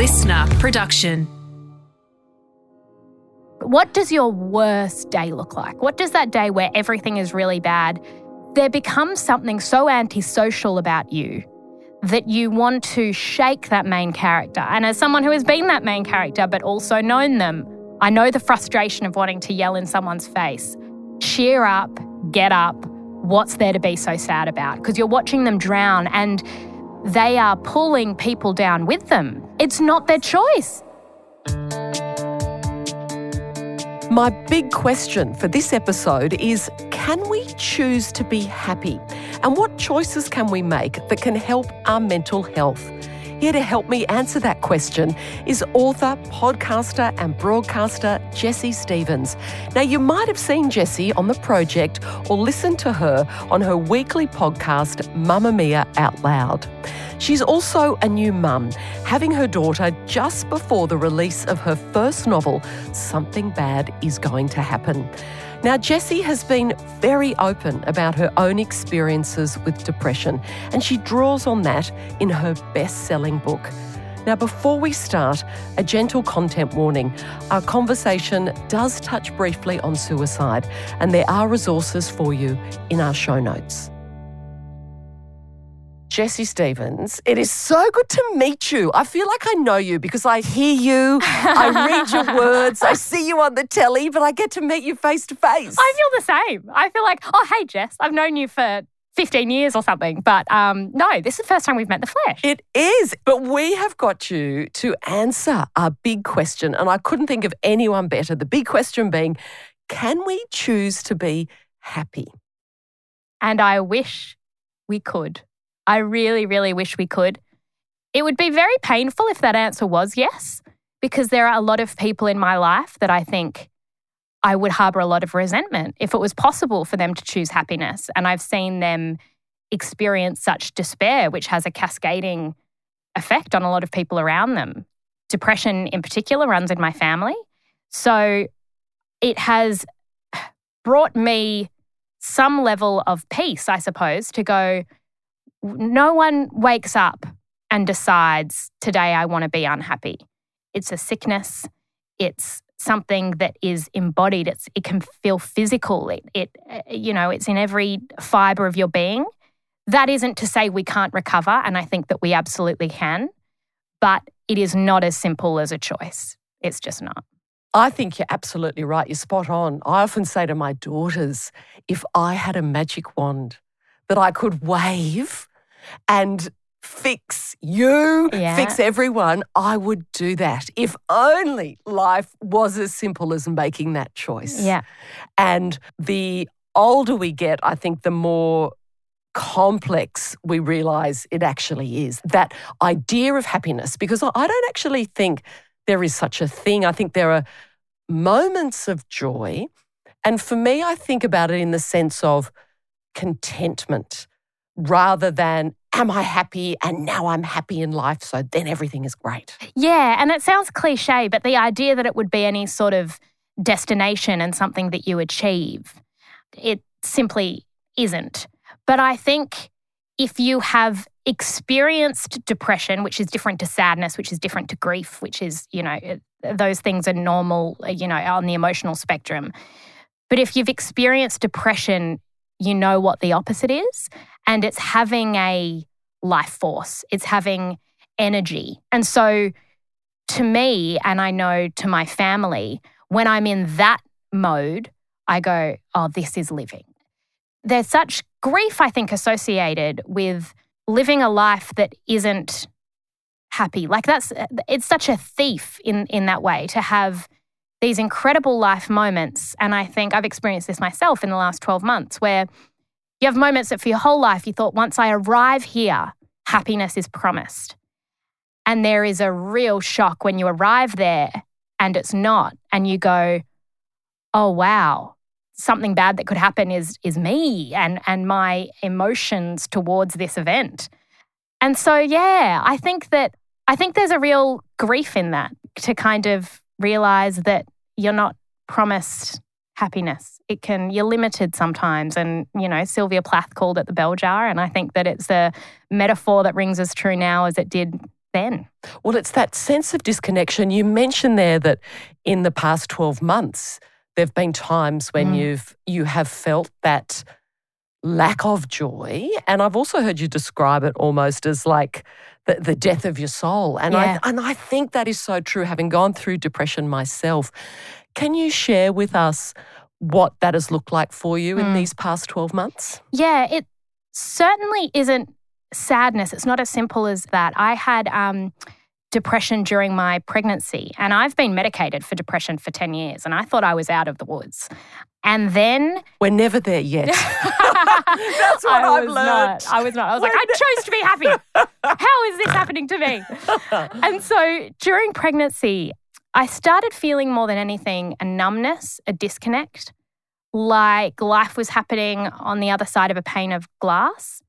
listener production. What does your worst day look like? What does that day where everything is really bad? There becomes something so antisocial about you that you want to shake that main character. And as someone who has been that main character but also known them, I know the frustration of wanting to yell in someone's face. Cheer up, get up. What's there to be so sad about? Because you're watching them drown and they are pulling people down with them. It's not their choice. My big question for this episode is can we choose to be happy? And what choices can we make that can help our mental health? Here to help me answer that question is author, podcaster, and broadcaster Jessie Stephens. Now, you might have seen Jessie on the project or listened to her on her weekly podcast, Mamamia Out Loud. She's also a new mum, having her daughter just before the release of her first novel, Something Bad Is Going to Happen. Now, Jessie has been very open about her own experiences with depression, and she draws on that in her best selling book. Now, before we start, a gentle content warning. Our conversation does touch briefly on suicide, and there are resources for you in our show notes. Jessie Stephens, it is so good to meet you. I feel like I know you because I hear you, I read your words, I see you on the telly, but I get to meet you face to face. I feel the same. I feel like, oh, hey, Jess, I've known you for 15 years or something. But um, no, this is the first time we've met the flesh. It is. But we have got you to answer our big question. And I couldn't think of anyone better. The big question being can we choose to be happy? And I wish we could. I really, really wish we could. It would be very painful if that answer was yes, because there are a lot of people in my life that I think I would harbor a lot of resentment if it was possible for them to choose happiness. And I've seen them experience such despair, which has a cascading effect on a lot of people around them. Depression, in particular, runs in my family. So it has brought me some level of peace, I suppose, to go, no one wakes up and decides, today I want to be unhappy. It's a sickness. It's something that is embodied. It's, it can feel physical. It, it, uh, you know, it's in every fiber of your being. That isn't to say we can't recover, and I think that we absolutely can, but it is not as simple as a choice. It's just not. I think you're absolutely right. You're spot on. I often say to my daughters, if I had a magic wand that I could wave and fix you, Yeah. fix everyone, I would do that. If only life was as simple as making that choice. Yeah. And the older we get, I think the more complex we realize it actually is. That idea of happiness, because I I don't actually think there is such a thing. I think there are moments of joy. And for me, I think about it in the sense of contentment rather than, am I happy? And now I'm happy in life. So then everything is great. Yeah, and it sounds cliche, but the idea that it would be any sort of destination and something that you achieve, it simply isn't. But I think if you have experienced depression, which is different to sadness, which is different to grief, which is, you know, those things are normal, uh, you know, on the emotional spectrum. But if you've experienced depression, you know what the opposite is. And it's having a life force, it's having energy. And so, to me, and I know to my family, when I'm in that mode, I go, oh, this is living. There's such grief, I think, associated with living a life that isn't happy. Like that's, it's such a thief in, in that way to have these incredible life moments. And I think I've experienced this myself in the last 12 months where you have moments that for your whole life you thought, once I arrive here, happiness is promised. And there is a real shock when you arrive there and it's not. And you go, oh, wow, something bad that could happen is, is me and, and my emotions towards this event. And so, yeah, I think that I think there's a real grief in that to kind of realize that you're not promised happiness. It can you're limited sometimes, and you know Sylvia Plath called it the bell jar, and I think that it's a metaphor that rings as true now as it did then. Well, it's that sense of disconnection. You mentioned there that in the past 12 months, there have been times when Mm. you've you have felt that lack of joy. And I've also heard you describe it almost as like the, the death of your soul. And Yeah. I and I think that is so true, having gone through depression myself. Can you share with us what that has looked like for you in Mm. these past 12 months? Yeah, it certainly isn't sadness. It's not as simple as that. I had um, depression during my pregnancy, and I've been medicated for depression for 10 years, and I thought I was out of the woods. And then We're never there yet. That's what I I've was learned. Not, I was not. I was like, I chose to be happy. How is this happening to me? and so during pregnancy, I started feeling more than anything a numbness, a disconnect, like life was happening on the other side of a pane of glass.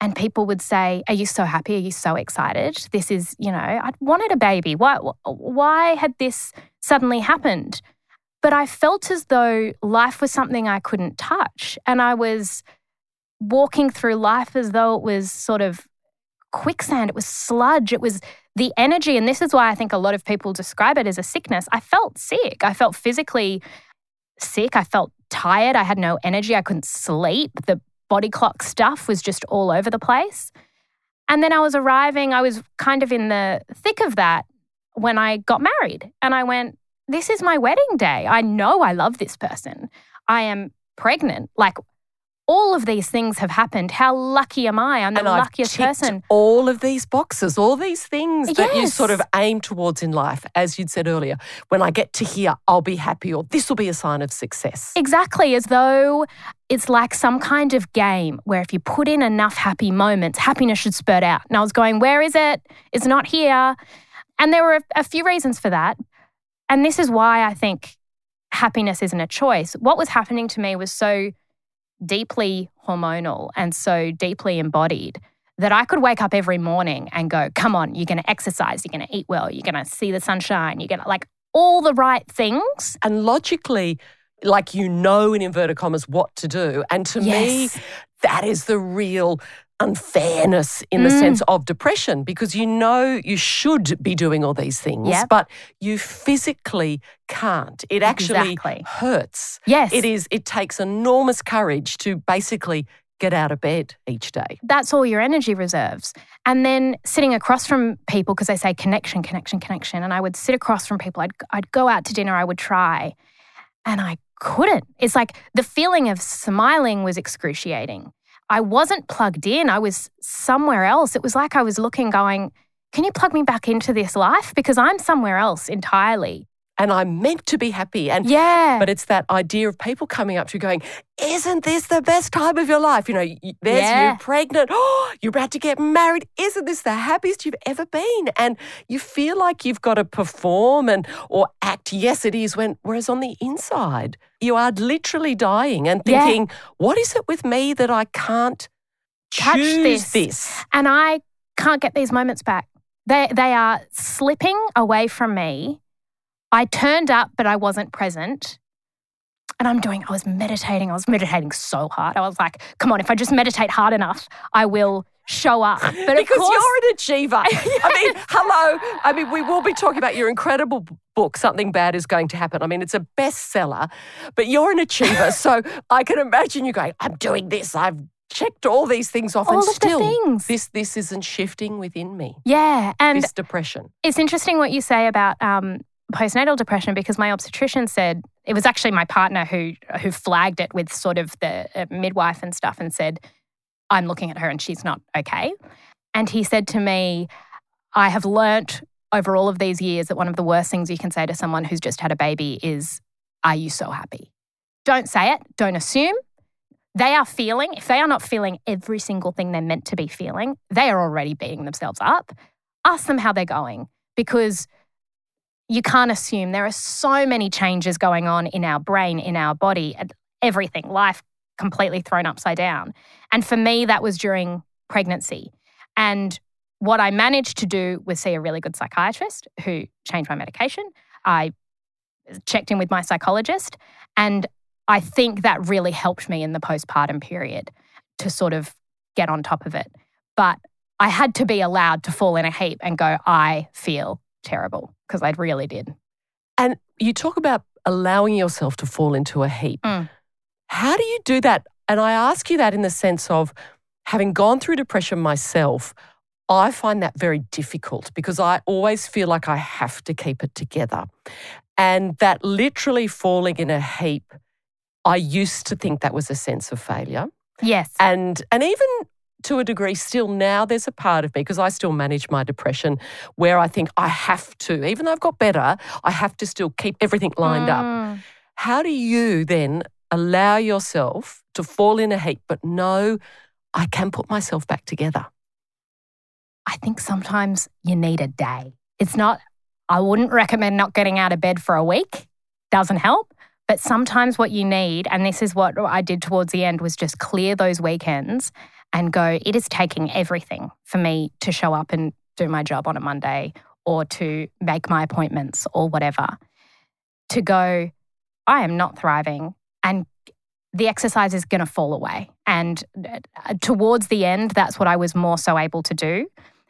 And people would say, Are you so happy? Are you so excited? This is, you know, I wanted a baby. Why, why had this suddenly happened? But I felt as though life was something I couldn't touch. And I was walking through life as though it was sort of quicksand, it was sludge, it was the energy. And this is why I think a lot of people describe it as a sickness. I felt sick. I felt physically sick. I felt tired. I had no energy. I couldn't sleep. The body clock stuff was just all over the place. And then I was arriving, I was kind of in the thick of that when I got married. And I went, This is my wedding day. I know I love this person. I am pregnant. Like, all of these things have happened. How lucky am I? I'm the and luckiest person. all of these boxes, all these things that you sort of aim towards in life, as you'd said earlier. When I get to here, I'll be happy, or this will be a sign of success. Exactly, as though it's like some kind of game where if you put in enough happy moments, happiness should spurt out. And I was going, Where is it? It's not here. And there were a, a few reasons for that. And this is why I think happiness isn't a choice. What was happening to me was so deeply hormonal and so deeply embodied that I could wake up every morning and go, Come on, you're going to exercise, you're going to eat well, you're going to see the sunshine, you're going to like all the right things. And logically, like you know, in inverted commas, what to do. And to me, that is the real unfairness in the Mm. sense of depression because you know you should be doing all these things, Yep. but you physically can't. It actually Exactly. hurts. Yes. It is it takes enormous courage to basically get out of bed each day. that's all your energy reserves. And then sitting across from people, because they say connection, connection, connection. And I would sit across from people. I'd, I'd go out to dinner, I would try, and I couldn't. It's like the feeling of smiling was excruciating. I wasn't plugged in, I was somewhere else. It was like I was looking, going, can you plug me back into this life? Because I'm somewhere else entirely. And I'm meant to be happy. And Yeah. But it's that idea of people coming up to you going, Isn't this the best time of your life? You know, there's Yeah. you pregnant. Oh, you're about to get married. Isn't this the happiest you've ever been? And you feel like you've got to perform and or act. Yes, it is. When whereas on the inside, you are literally dying and Yeah. thinking, What is it with me that I can't choose this. this? and I can't get these moments back. They they are slipping away from me. I turned up, but I wasn't present. And I'm doing, I was meditating. I was meditating so hard. I was like, come on, if I just meditate hard enough, I will show up. But of because course, you're an achiever. I mean, hello. I mean, we will be talking about your incredible book, Something Bad is Going to Happen. I mean, it's a bestseller, but you're an achiever. so I can imagine you going, I'm doing this. I've checked all these things off, all and of still, things. this this isn't shifting within me. yeah. And this depression. it's interesting what you say about um, postnatal depression because my obstetrician said it was actually my partner who who flagged it with sort of the uh, midwife and stuff and said I'm looking at her and she's not okay. And he said to me, I have learnt over all of these years that one of the worst things you can say to someone who's just had a baby is, Are you so happy? Don't say it. Don't assume. They are feeling, if they are not feeling every single thing they're meant to be feeling, they are already beating themselves up. Ask them how they're going because you can't assume there are so many changes going on in our brain, in our body, everything, life completely thrown upside down. And for me, that was during pregnancy. And what I managed to do was see a really good psychiatrist who changed my medication. I checked in with my psychologist, and I think that really helped me in the postpartum period to sort of get on top of it. But I had to be allowed to fall in a heap and go, I feel terrible because I really did. And you talk about allowing yourself to fall into a heap. Mm. How do you do that? And I ask you that in the sense of having gone through depression myself, I find that very difficult because I always feel like I have to keep it together. And that literally falling in a heap, I used to think that was a sense of failure. Yes. And and even to a degree still now there's a part of me because I still manage my depression where I think I have to even though I've got better I have to still keep everything lined up. Mm. How do you then allow yourself to fall in a heap but know I can put myself back together? I think sometimes you need a day. It's not, I wouldn't recommend not getting out of bed for a week. Doesn't help. But sometimes what you need, and this is what I did towards the end, was just clear those weekends and go, it is taking everything for me to show up and do my job on a Monday or to make my appointments or whatever. To go, I am not thriving and the exercise is going to fall away. And uh, towards the end, that's what I was more so able to do.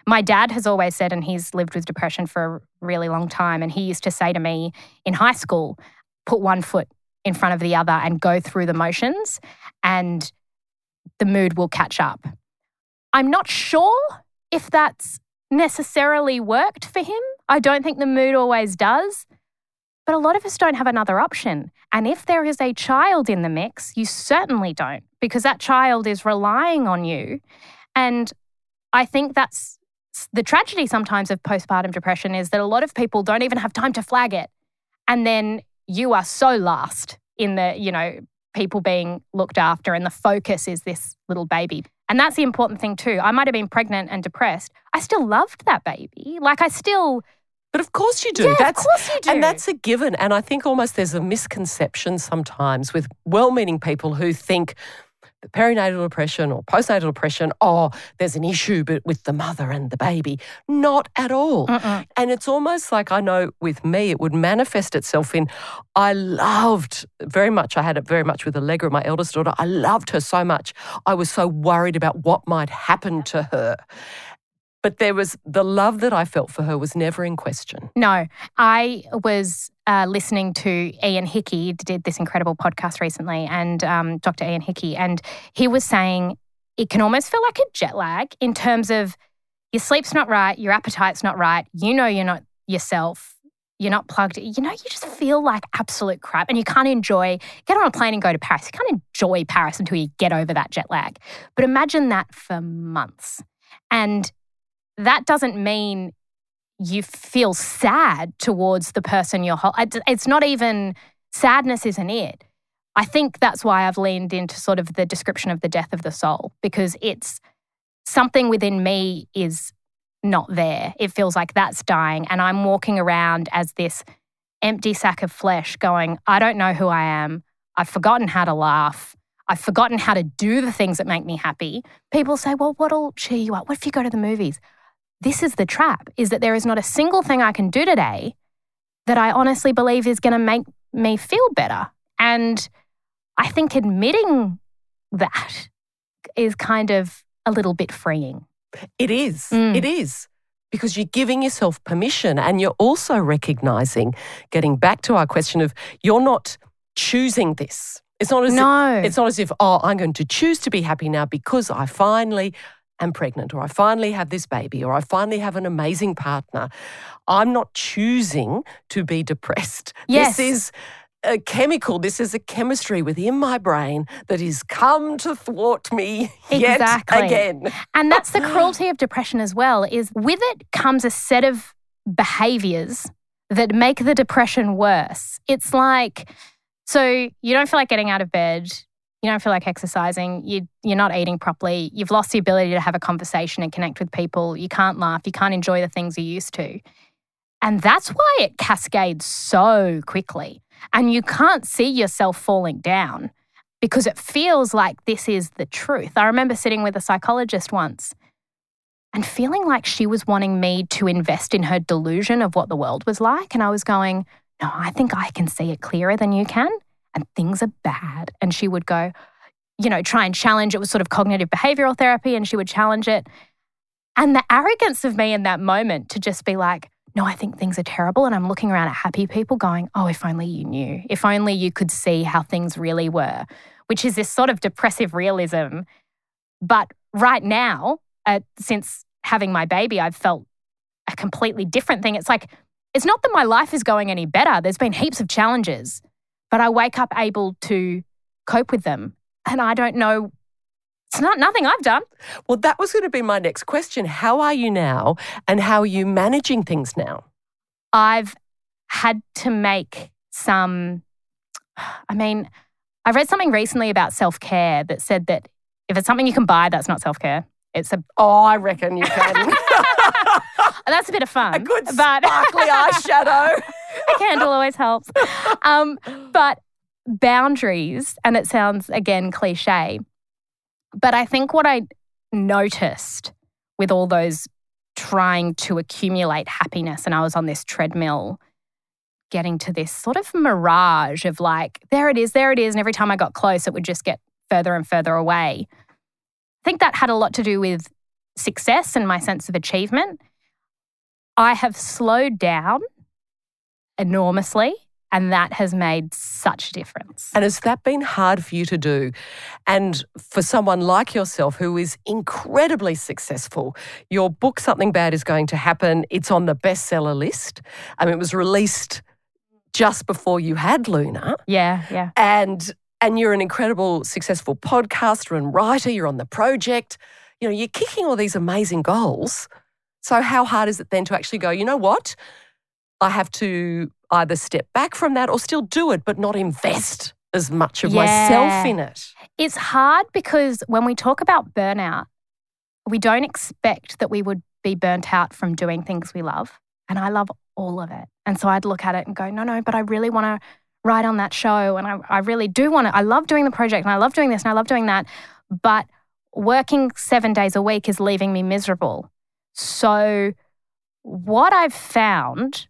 My dad has always said, and he's lived with depression for a really long time, and he used to say to me in high school, put one foot in front of the other and go through the motions, and the mood will catch up. I'm not sure if that's necessarily worked for him. I don't think the mood always does. But a lot of us don't have another option. And if there is a child in the mix, you certainly don't, because that child is relying on you. And I think that's the tragedy sometimes of postpartum depression is that a lot of people don't even have time to flag it. And then you are so last in the, you know, people being looked after, and the focus is this little baby. And that's the important thing, too. I might have been pregnant and depressed. I still loved that baby. Like, I still but of course you do. Yeah, that's, of course you do. And that's a given. And I think almost there's a misconception sometimes with well meaning people who think the perinatal depression or postnatal depression, oh, there's an issue but with the mother and the baby. Not at all. And it's almost like I know with me, it would manifest itself in I loved very much, I had it very much with Allegra, my eldest daughter. I loved her so much. I was so worried about what might happen to her. But there was the love that I felt for her was never in question. No, I was uh, listening to Ian Hickie, did this incredible podcast recently, and um, Dr. Ian Hickie, and he was saying it can almost feel like a jet lag in terms of your sleep's not right, your appetite's not right, you know you're not yourself, you're not plugged, you know, you just feel like absolute crap and you can't enjoy, get on a plane and go to Paris. You can't enjoy Paris until you get over that jet lag. But imagine that for months. And that doesn't mean you feel sad towards the person you're holding. it's not even sadness isn't it i think that's why i've leaned into sort of the description of the death of the soul because it's something within me is not there it feels like that's dying and i'm walking around as this empty sack of flesh going i don't know who i am i've forgotten how to laugh I've forgotten how to do the things that make me happy. People say, well, what'll cheer you up? What if you go to the movies? This is the trap is that there is not a single thing I can do today that I honestly believe is going to make me feel better. And I think admitting that is kind of a little bit freeing. It is. Mm. It is. Because you're giving yourself permission and you're also recognizing, getting back to our question of you're not choosing this. It's not as no. if, it's not as if, oh, I'm going to choose to be happy now because I finally am pregnant, or I finally have this baby, or I finally have an amazing partner. I'm not choosing to be depressed. Yes. This is a chemical, this is a chemistry within my brain that is come to thwart me exactly. yet again. and that's the cruelty of depression as well, is with it comes a set of behaviors that make the depression worse. It's like, so you don't feel like getting out of bed, you don't feel like exercising, you, you're not eating properly, you've lost the ability to have a conversation and connect with people, you can't laugh, you can't enjoy the things you used to. And that's why it cascades so quickly. And you can't see yourself falling down because it feels like this is the truth. I remember sitting with a psychologist once and feeling like she was wanting me to invest in her delusion of what the world was like. And I was going, no, I think I can see it clearer than you can and things are bad. And she would go, you know, try and challenge it was sort of cognitive behavioral therapy and she would challenge it. And the arrogance of me in that moment to just be like, no, I think things are terrible. And I'm looking around at happy people going, oh, if only you knew, if only you could see how things really were, which is this sort of depressive realism. But right now, uh, since having my baby, I've felt a completely different thing. It's like, it's not that my life is going any better. There's been heaps of challenges, but I wake up able to cope with them. And I don't know it's not nothing I've done. Well, that was going to be my next question. How are you now and how are you managing things now? I've had to make some, I mean, I read something recently about self care that said that if it's something you can buy, that's not self care. It's a. Oh, I reckon you can. that's a bit of fun. A good but sparkly eyeshadow. A candle always helps. Um, but boundaries, and it sounds again cliche, but I think what I noticed with all those trying to accumulate happiness, and I was on this treadmill getting to this sort of mirage of like, there it is, there it is. And every time I got close, it would just get further and further away. I think that had a lot to do with success and my sense of achievement. I have slowed down enormously and that has made such a difference. And has that been hard for you to do? And for someone like yourself who is incredibly successful, your book, Something Bad is Going to Happen, it's on the bestseller list. I mean, it was released just before you had Luna. Yeah, yeah. And and you're an incredible successful podcaster and writer, you're on the project. You know, you're kicking all these amazing goals. So how hard is it then to actually go, you know what? I have to either step back from that or still do it, but not invest as much of yeah. myself in it. It's hard because when we talk about burnout, we don't expect that we would be burnt out from doing things we love. And I love all of it. And so I'd look at it and go, no, no, but I really want to write on that show. And I, I really do want to. I love doing the project and I love doing this and I love doing that. But working seven days a week is leaving me miserable. So, what I've found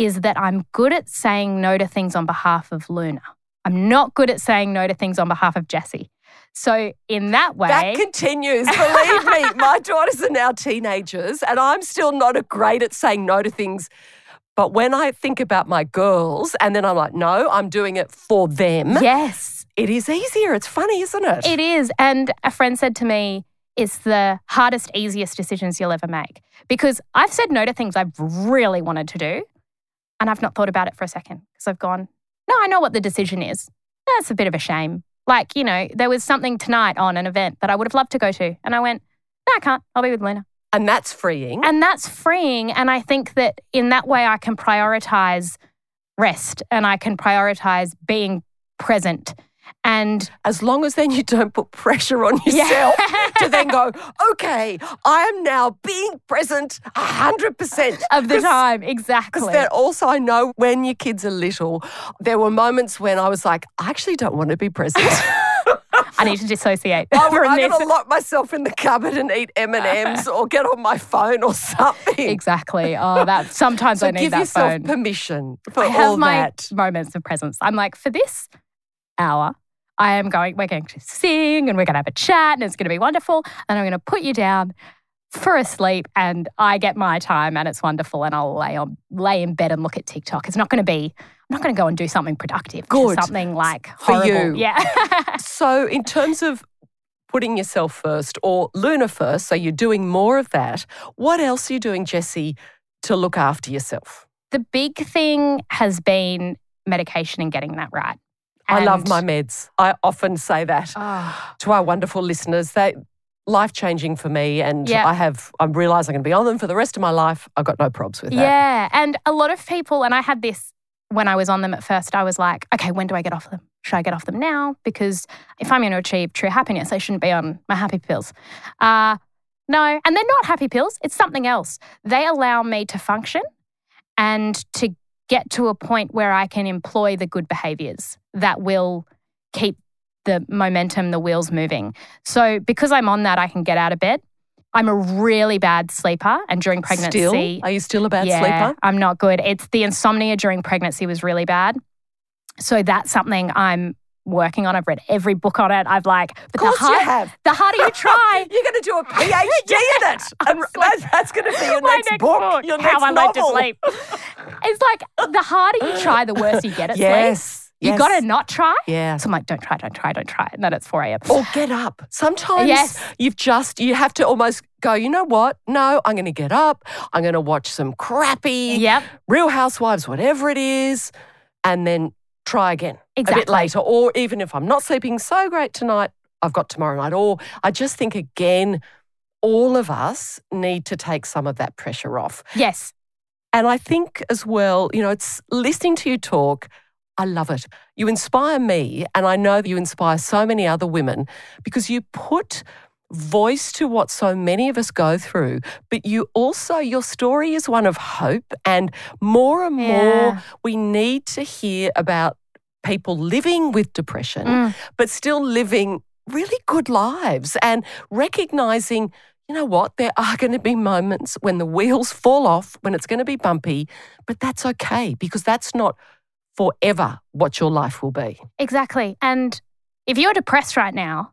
is that I'm good at saying no to things on behalf of Luna. I'm not good at saying no to things on behalf of Jessie. So in that way, that continues. Believe me, my daughters are now teenagers, and I'm still not great at saying no to things. But when I think about my girls, and then I'm like, no, I'm doing it for them. Yes, it is easier. It's funny, isn't it? It is. And a friend said to me, "It's the hardest, easiest decisions you'll ever make." Because I've said no to things I've really wanted to do. And I've not thought about it for a second because I've gone, no, I know what the decision is. That's a bit of a shame. Like, you know, there was something tonight on an event that I would have loved to go to. And I went, no, I can't. I'll be with Luna. And that's freeing. And that's freeing. And I think that in that way, I can prioritize rest and I can prioritize being present and as long as then you don't put pressure on yourself yeah. to then go, okay, I am now being present 100% of the time. Exactly. Because then also, I know when your kids are little, there were moments when I was like, I actually don't want to be present. I need to dissociate. I'm, I'm going to lock myself in the cupboard and eat M and M's, or get on my phone or something. Exactly. Oh, that sometimes so I need give that yourself phone. permission for I have all my that. moments of presence. I'm like, for this hour, I am going, we're going to sing and we're going to have a chat and it's going to be wonderful. And I'm going to put you down for a sleep and I get my time and it's wonderful and I'll lay on lay in bed and look at TikTok. It's not going to be I'm not going to go and do something productive. Good. Something like horrible. For you. Yeah. so in terms of putting yourself first or Luna first, so you're doing more of that, what else are you doing, Jessie, to look after yourself? The big thing has been medication and getting that right. I love my meds. I often say that oh. to our wonderful listeners. They life changing for me, and yeah. I have. I realise I'm going to be on them for the rest of my life. I've got no probs with that. Yeah, and a lot of people, and I had this when I was on them at first. I was like, okay, when do I get off them? Should I get off them now? Because if I'm going to achieve true happiness, I shouldn't be on my happy pills. Uh, no, and they're not happy pills. It's something else. They allow me to function and to get to a point where I can employ the good behaviors that will keep the momentum, the wheels moving. So because I'm on that, I can get out of bed. I'm a really bad sleeper, and during pregnancy, still? are you still a bad yeah, sleeper? I'm not good. It's the insomnia during pregnancy was really bad. So that's something I'm working on. I've read every book on it. I've like, but of course the, hard, you have. the harder you try, you're going to do a PhD in it, and that's, that's going to be your next, next book, book. your How next I novel. Learned to sleep. it's like the harder you try, the worse you get at sleep. Yes. You yes. got to not try. Yeah. So I'm like, don't try, don't try, don't try. And then it's 4 a.m. Or get up. Sometimes Yes. you've just, you have to almost go, you know what? No, I'm going to get up. I'm going to watch some crappy Yep. Real Housewives, whatever it is, and then try again a bit later. Or even if I'm not sleeping so great tonight, I've got tomorrow night. Or I just think, again, all of us need to take some of that pressure off. Yes. And I think as well, you know, it's listening to you talk. I love it. You inspire me, and I know that you inspire so many other women because you put voice to what so many of us go through, but you also, your story is one of hope. And more and more, we need to hear about people living with depression, Mm. but still living really good lives and recognizing. You know what? There are going to be moments when the wheels fall off, when it's going to be bumpy, but that's okay because that's not forever what your life will be. Exactly. And if you're depressed right now,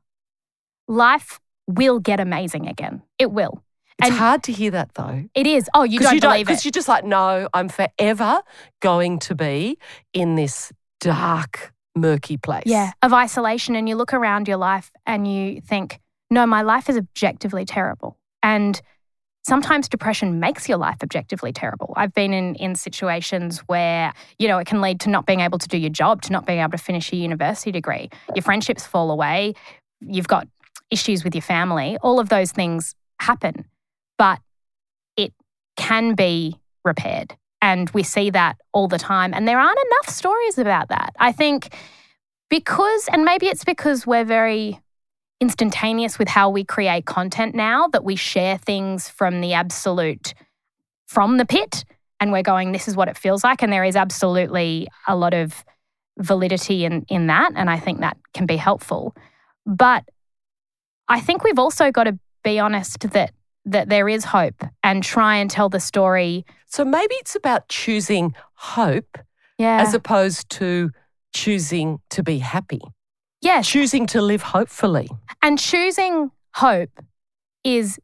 life will get amazing again. It will. It's And- hard to hear that though. It is. Oh, you don't you believe Because it. Because you're just like, no, I'm forever going to be in this dark, murky place. Yeah, of isolation. And you look around your life and you think, no, my life is objectively terrible. And sometimes depression makes your life objectively terrible. I've been in, in situations where, you know, it can lead to not being able to do your job, to not being able to finish your university degree. Your friendships fall away. You've got issues with your family. All of those things happen, but it can be repaired. And we see that all the time. And there aren't enough stories about that. I think because, and maybe it's because we're very instantaneous with how we create content now, that we share things from the absolute, from the pit, and we're going, this is what it feels like. And there is absolutely a lot of validity in, in that. And I think that can be helpful. But I think we've also got to be honest that that there is hope and try and tell the story. So maybe it's about choosing hope Yeah. as opposed to choosing to be happy, Yes. choosing to live hopefully. And choosing hope is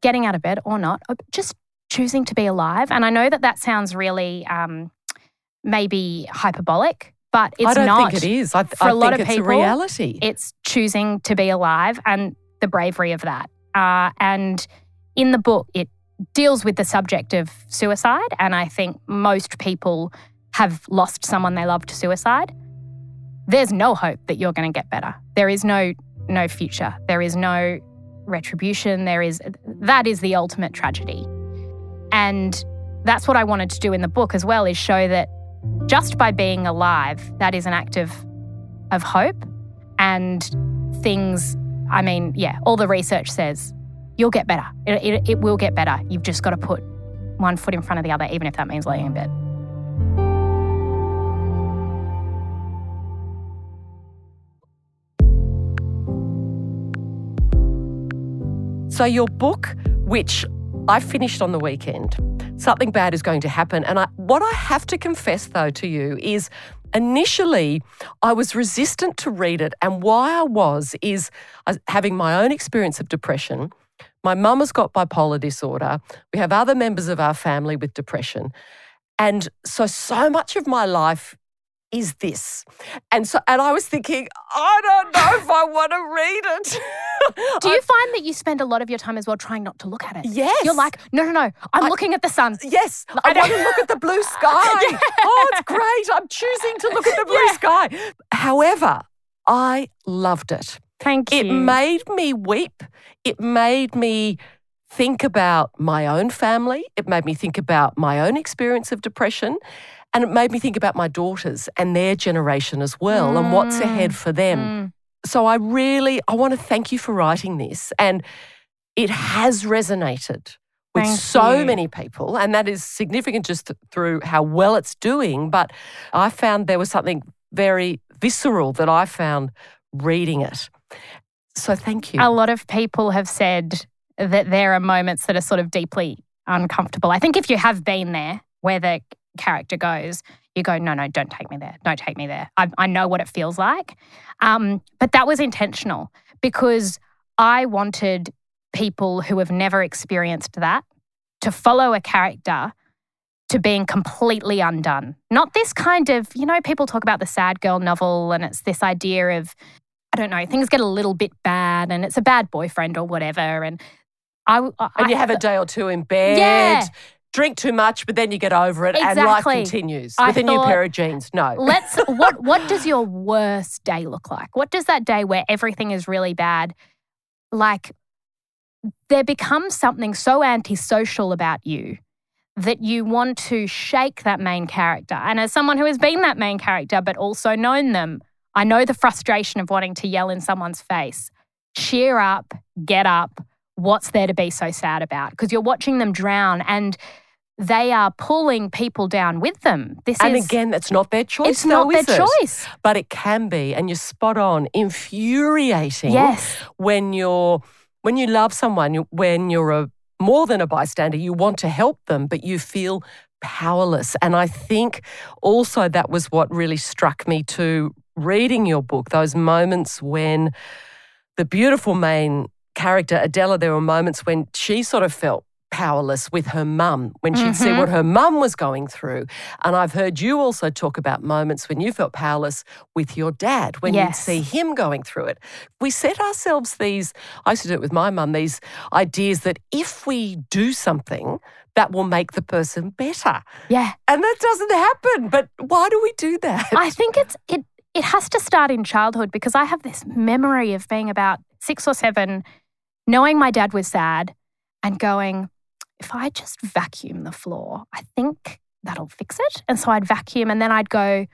getting out of bed or not, or just choosing to be alive. And I know that that sounds really um, maybe hyperbolic, but it's not. I don't not. think it is. I, For I a lot think of it's people, a reality. It's choosing to be alive and the bravery of that. Uh, and in the book, it deals with the subject of suicide. And I think most people have lost someone they love to suicide. There's no hope that you're going to get better. There is no no future. There is no retribution. There is that is the ultimate tragedy. And that's what I wanted to do in the book as well is show that just by being alive, that is an act of of hope and things I mean, yeah, all the research says you'll get better. It, it, it will get better. You've just got to put one foot in front of the other, even if that means laying in bed. So, your book, which I finished on the weekend, Something Bad is Going to Happen. And I, what I have to confess, though, to you is initially I was resistant to read it. And why I was is uh, having my own experience of depression. My mum has got bipolar disorder. We have other members of our family with depression. And so, so much of my life is this. And so, and I was thinking, I don't know if I want to read it. Do you find that you spend a lot of your time as well trying not to look at it? Yes. You're like, no, no, no, I'm I- looking at the sun. Yes, I, I want to look at the blue sky. Oh, it's great. I'm choosing to look at the blue Yeah. sky. However, I loved it. Thank you. It made me weep. It made me think about my own family. It made me think about my own experience of depression. And it made me think about my daughters and their generation as well and what's Mm. ahead for them. Mm. So I really I want to thank you for writing this. And it has resonated with Thank so you. many people. And that is significant just th- through how well it's doing. But I found there was something very visceral that I found reading it. So thank you. A lot of people have said that there are moments that are sort of deeply uncomfortable. I think if you have been there, where the character goes, you go, no, no, don't take me there. Don't take me there. I, I know what it feels like. Um, but that was intentional because I wanted people who have never experienced that to follow a character to being completely undone. Not this kind of, you know, people talk about the sad girl novel and it's this idea of, I don't know, things get a little bit bad and it's a bad boyfriend or whatever. And I, I and you have a day or two in bed. Yeah. Drink too much, but then you get over it, exactly. and life continues I with a new pair of jeans. No, let's. what What does your worst day look like? What does that day where everything is really bad, like? There becomes something so antisocial about you that you want to shake that main character. And as someone who has been that main character, but also known them, I know the frustration of wanting to yell in someone's face. Cheer up, get up, what's there to be so sad about? Because you're watching them drown and they are pulling people down with them. This and is again, that's not their choice. it's though, not their is it? choice. but it can be, and you're spot on. Infuriating. Yes. When you're when you love someone, when you're a more than a bystander, you want to help them, but you feel powerless. And I think also that was what really struck me too, reading your book. Those moments when the beautiful main character Adela, there were moments when she sort of felt powerless with her mum when she'd see Mhm. what her mum was going through. And I've heard you also talk about moments when you felt powerless with your dad, when Yes. you'd see him going through it. We set ourselves these, I used to do it with my mum, these ideas that if we do something, that will make the person better. Yeah. And that doesn't happen. But why do we do that? I think it's it it has to start in childhood because I have this memory of being about six or seven, knowing my dad was sad and going, if I just vacuum the floor, I think that'll fix it. And so I'd vacuum and then I'd go,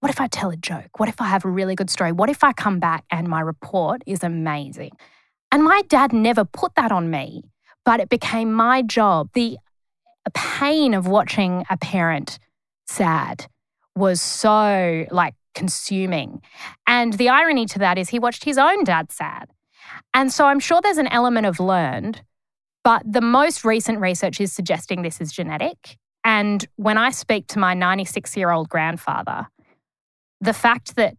what if I tell a joke? What if I have a really good story? What if I come back and my report is amazing? And my dad never put that on me, but it became my job. The pain of watching a parent sad was so like consuming. And the irony to that is he watched his own dad sad. And so I'm sure there's an element of learned, but the most recent research is suggesting this is genetic. And when I speak to my 96 year old grandfather, the fact that,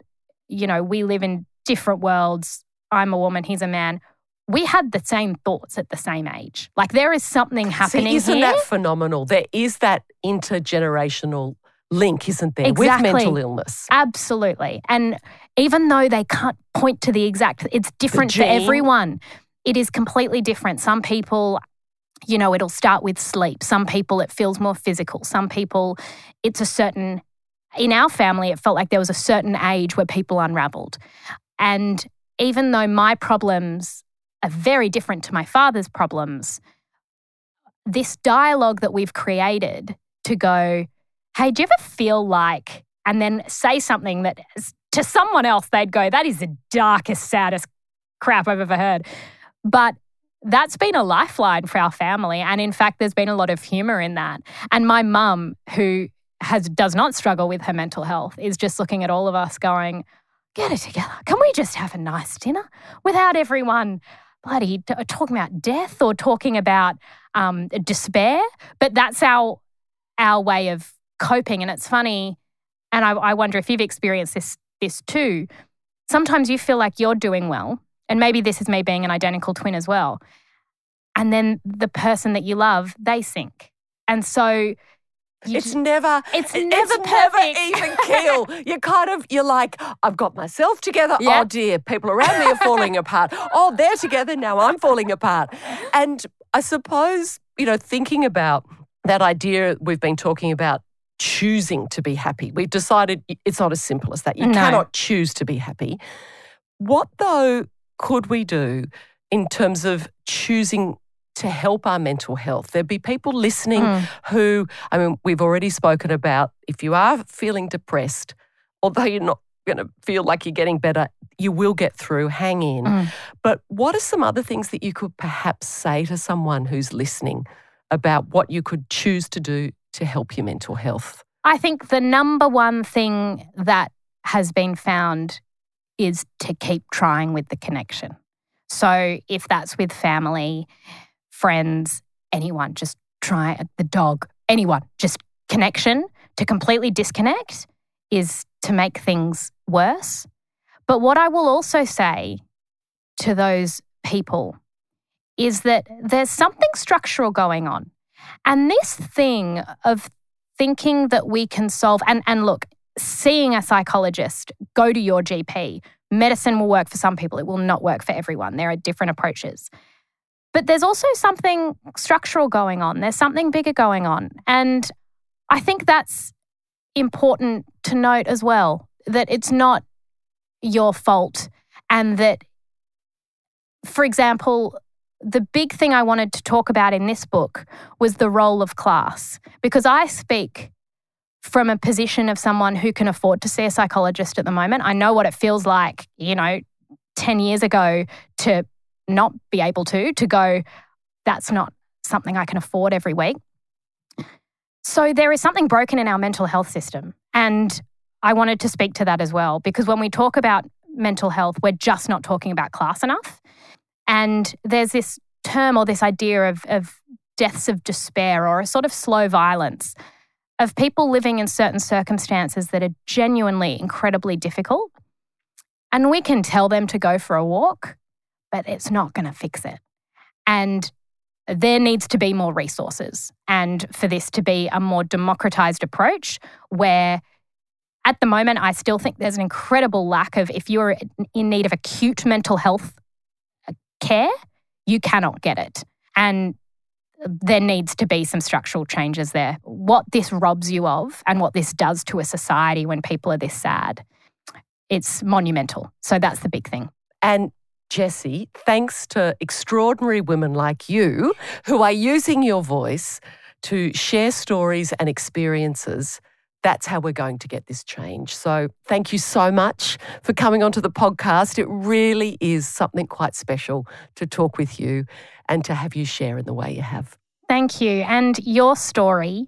you know, we live in different worlds, I'm a woman, he's a man, we had the same thoughts at the same age. Like there is something happening See, isn't here. that phenomenal? There is that intergenerational link, isn't there, Exactly. with mental illness? Absolutely. And even though they can't point to the exact, it's different for everyone. It is completely different. Some people, you know, it'll start with sleep. Some people, it feels more physical. Some people, it's a certain, in our family, it felt like there was a certain age where people unraveled. And even though my problems are very different to my father's problems, this dialogue that we've created to go, hey, do you ever feel like, and then say something that to someone else they'd go, that is the darkest, saddest crap I've ever heard. But that's been a lifeline for our family. And in fact, there's been a lot of humor in that. And my mum, who has does not struggle with her mental health, is just looking at all of us going, get it together. Can we just have a nice dinner without everyone bloody t- talking about death or talking about um, despair? But that's our our way of coping. And it's funny, and I, I wonder if you've experienced this this too. Sometimes you feel like you're doing well, and maybe this is me being an identical twin as well. And then the person that you love, they sink, and so you It's never. It's it- never it's never perfect. even keel. you're kind of you're like, I've got myself together. Yeah. Oh dear, people around me are falling apart. Oh, they're together now. I'm falling apart. And I suppose you know, thinking about that idea we've been talking about. Choosing to be happy. We've decided it's not as simple as that. You No. cannot choose to be happy. What, though, could we do in terms of choosing to help our mental health? There'd be people listening Mm. who, I mean, we've already spoken about if you are feeling depressed, although you're not going to feel like you're getting better, you will get through, hang in. Mm. But what are some other things that you could perhaps say to someone who's listening about what you could choose to do to help your mental health? I think the number one thing that has been found is to keep trying with the connection. So if that's with family, friends, anyone, just try the dog, anyone, just connection to completely disconnect is to make things worse. But what I will also say to those people is that there's something structural going on. And this thing of thinking that we can solve, and, and look, seeing a psychologist, go to your GP. Medicine will work for some people, it will not work for everyone. There are different approaches. But there's also something structural going on, there's something bigger going on. And I think that's important to note as well that it's not your fault and that, for example, the big thing I wanted to talk about in this book was the role of class because I speak from a position of someone who can afford to see a psychologist at the moment. I know what it feels like, you know, 10 years ago to not be able to, to go, that's not something I can afford every week. So there is something broken in our mental health system. And I wanted to speak to that as well, because when we talk about mental health, we're just not talking about class enough. And there's this term or this idea of, of deaths of despair or a sort of slow violence of people living in certain circumstances that are genuinely incredibly difficult. And we can tell them to go for a walk, but it's not going to fix it. And there needs to be more resources and for this to be a more democratized approach where at the moment I still think there's an incredible lack of if you're in need of acute mental health care, you cannot get it. And there needs to be some structural changes there. What this robs you of and what this does to a society when people are this sad, it's monumental. So that's the big thing. And Jessie, thanks to extraordinary women like you who are using your voice to share stories and experiences, that's how we're going to get this change. So, thank you so much for coming onto the podcast. It really is something quite special to talk with you and to have you share in the way you have. Thank you. And your story,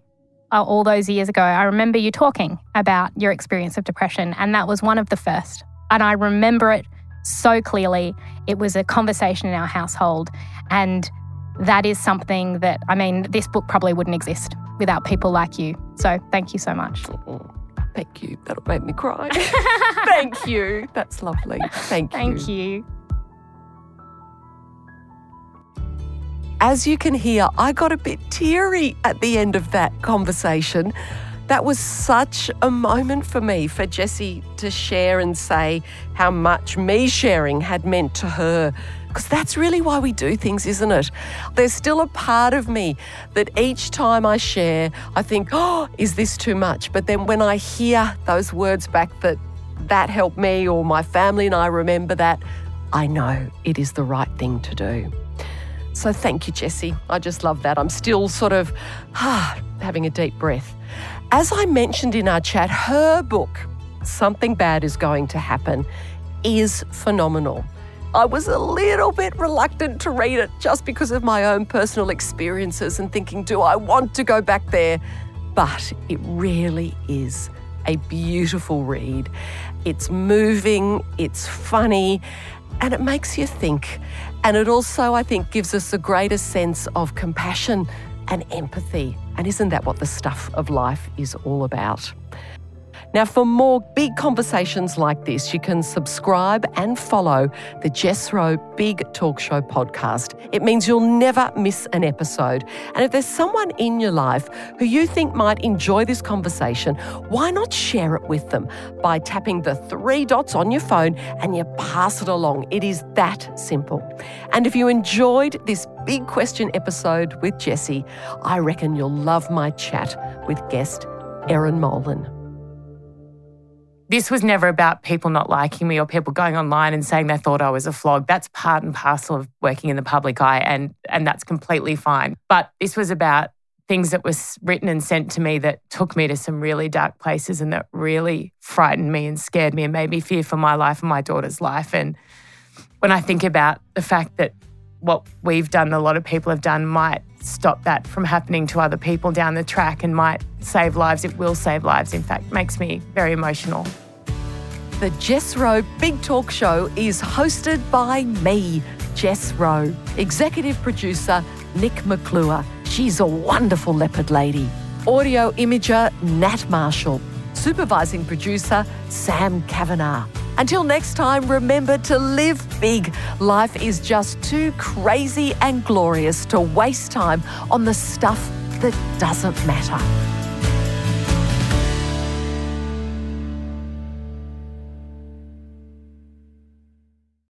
uh, all those years ago, I remember you talking about your experience of depression, and that was one of the first. And I remember it so clearly. It was a conversation in our household. And that is something that, I mean, this book probably wouldn't exist without people like you. So thank you so much. Oh, thank you. That'll make me cry. thank you. That's lovely. Thank you. Thank you. As you can hear, I got a bit teary at the end of that conversation. That was such a moment for me, for Jessie to share and say how much me sharing had meant to her. Because that's really why we do things, isn't it? There's still a part of me that each time I share, I think, oh, is this too much? But then when I hear those words back that that helped me or my family and I remember that, I know it is the right thing to do. So thank you, Jessie. I just love that. I'm still sort of ah, having a deep breath. As I mentioned in our chat, her book, Something Bad is Going to Happen, is phenomenal. I was a little bit reluctant to read it just because of my own personal experiences and thinking, do I want to go back there? But it really is a beautiful read. It's moving, it's funny, and it makes you think. And it also, I think, gives us a greater sense of compassion and empathy. And isn't that what the stuff of life is all about? Now, for more big conversations like this, you can subscribe and follow the Jess Big Talk Show podcast. It means you'll never miss an episode. And if there's someone in your life who you think might enjoy this conversation, why not share it with them by tapping the three dots on your phone and you pass it along? It is that simple. And if you enjoyed this big question episode with Jessie, I reckon you'll love my chat with guest Erin Molan this was never about people not liking me or people going online and saying they thought I was a flog. That's part and parcel of working in the public eye, and and that's completely fine. But this was about things that was written and sent to me that took me to some really dark places and that really frightened me and scared me and made me fear for my life and my daughter's life. And when I think about the fact that what we've done, a lot of people have done, might stop that from happening to other people down the track and might save lives. It will save lives, in fact, makes me very emotional. The Jess Rowe Big Talk Show is hosted by me, Jess Rowe, executive producer Nic McClure. She's a wonderful leopard lady. audio imager Nat Marshall, supervising producer Sam Kavanagh. Until next time, remember to live big. Life is just too crazy and glorious to waste time on the stuff that doesn't matter.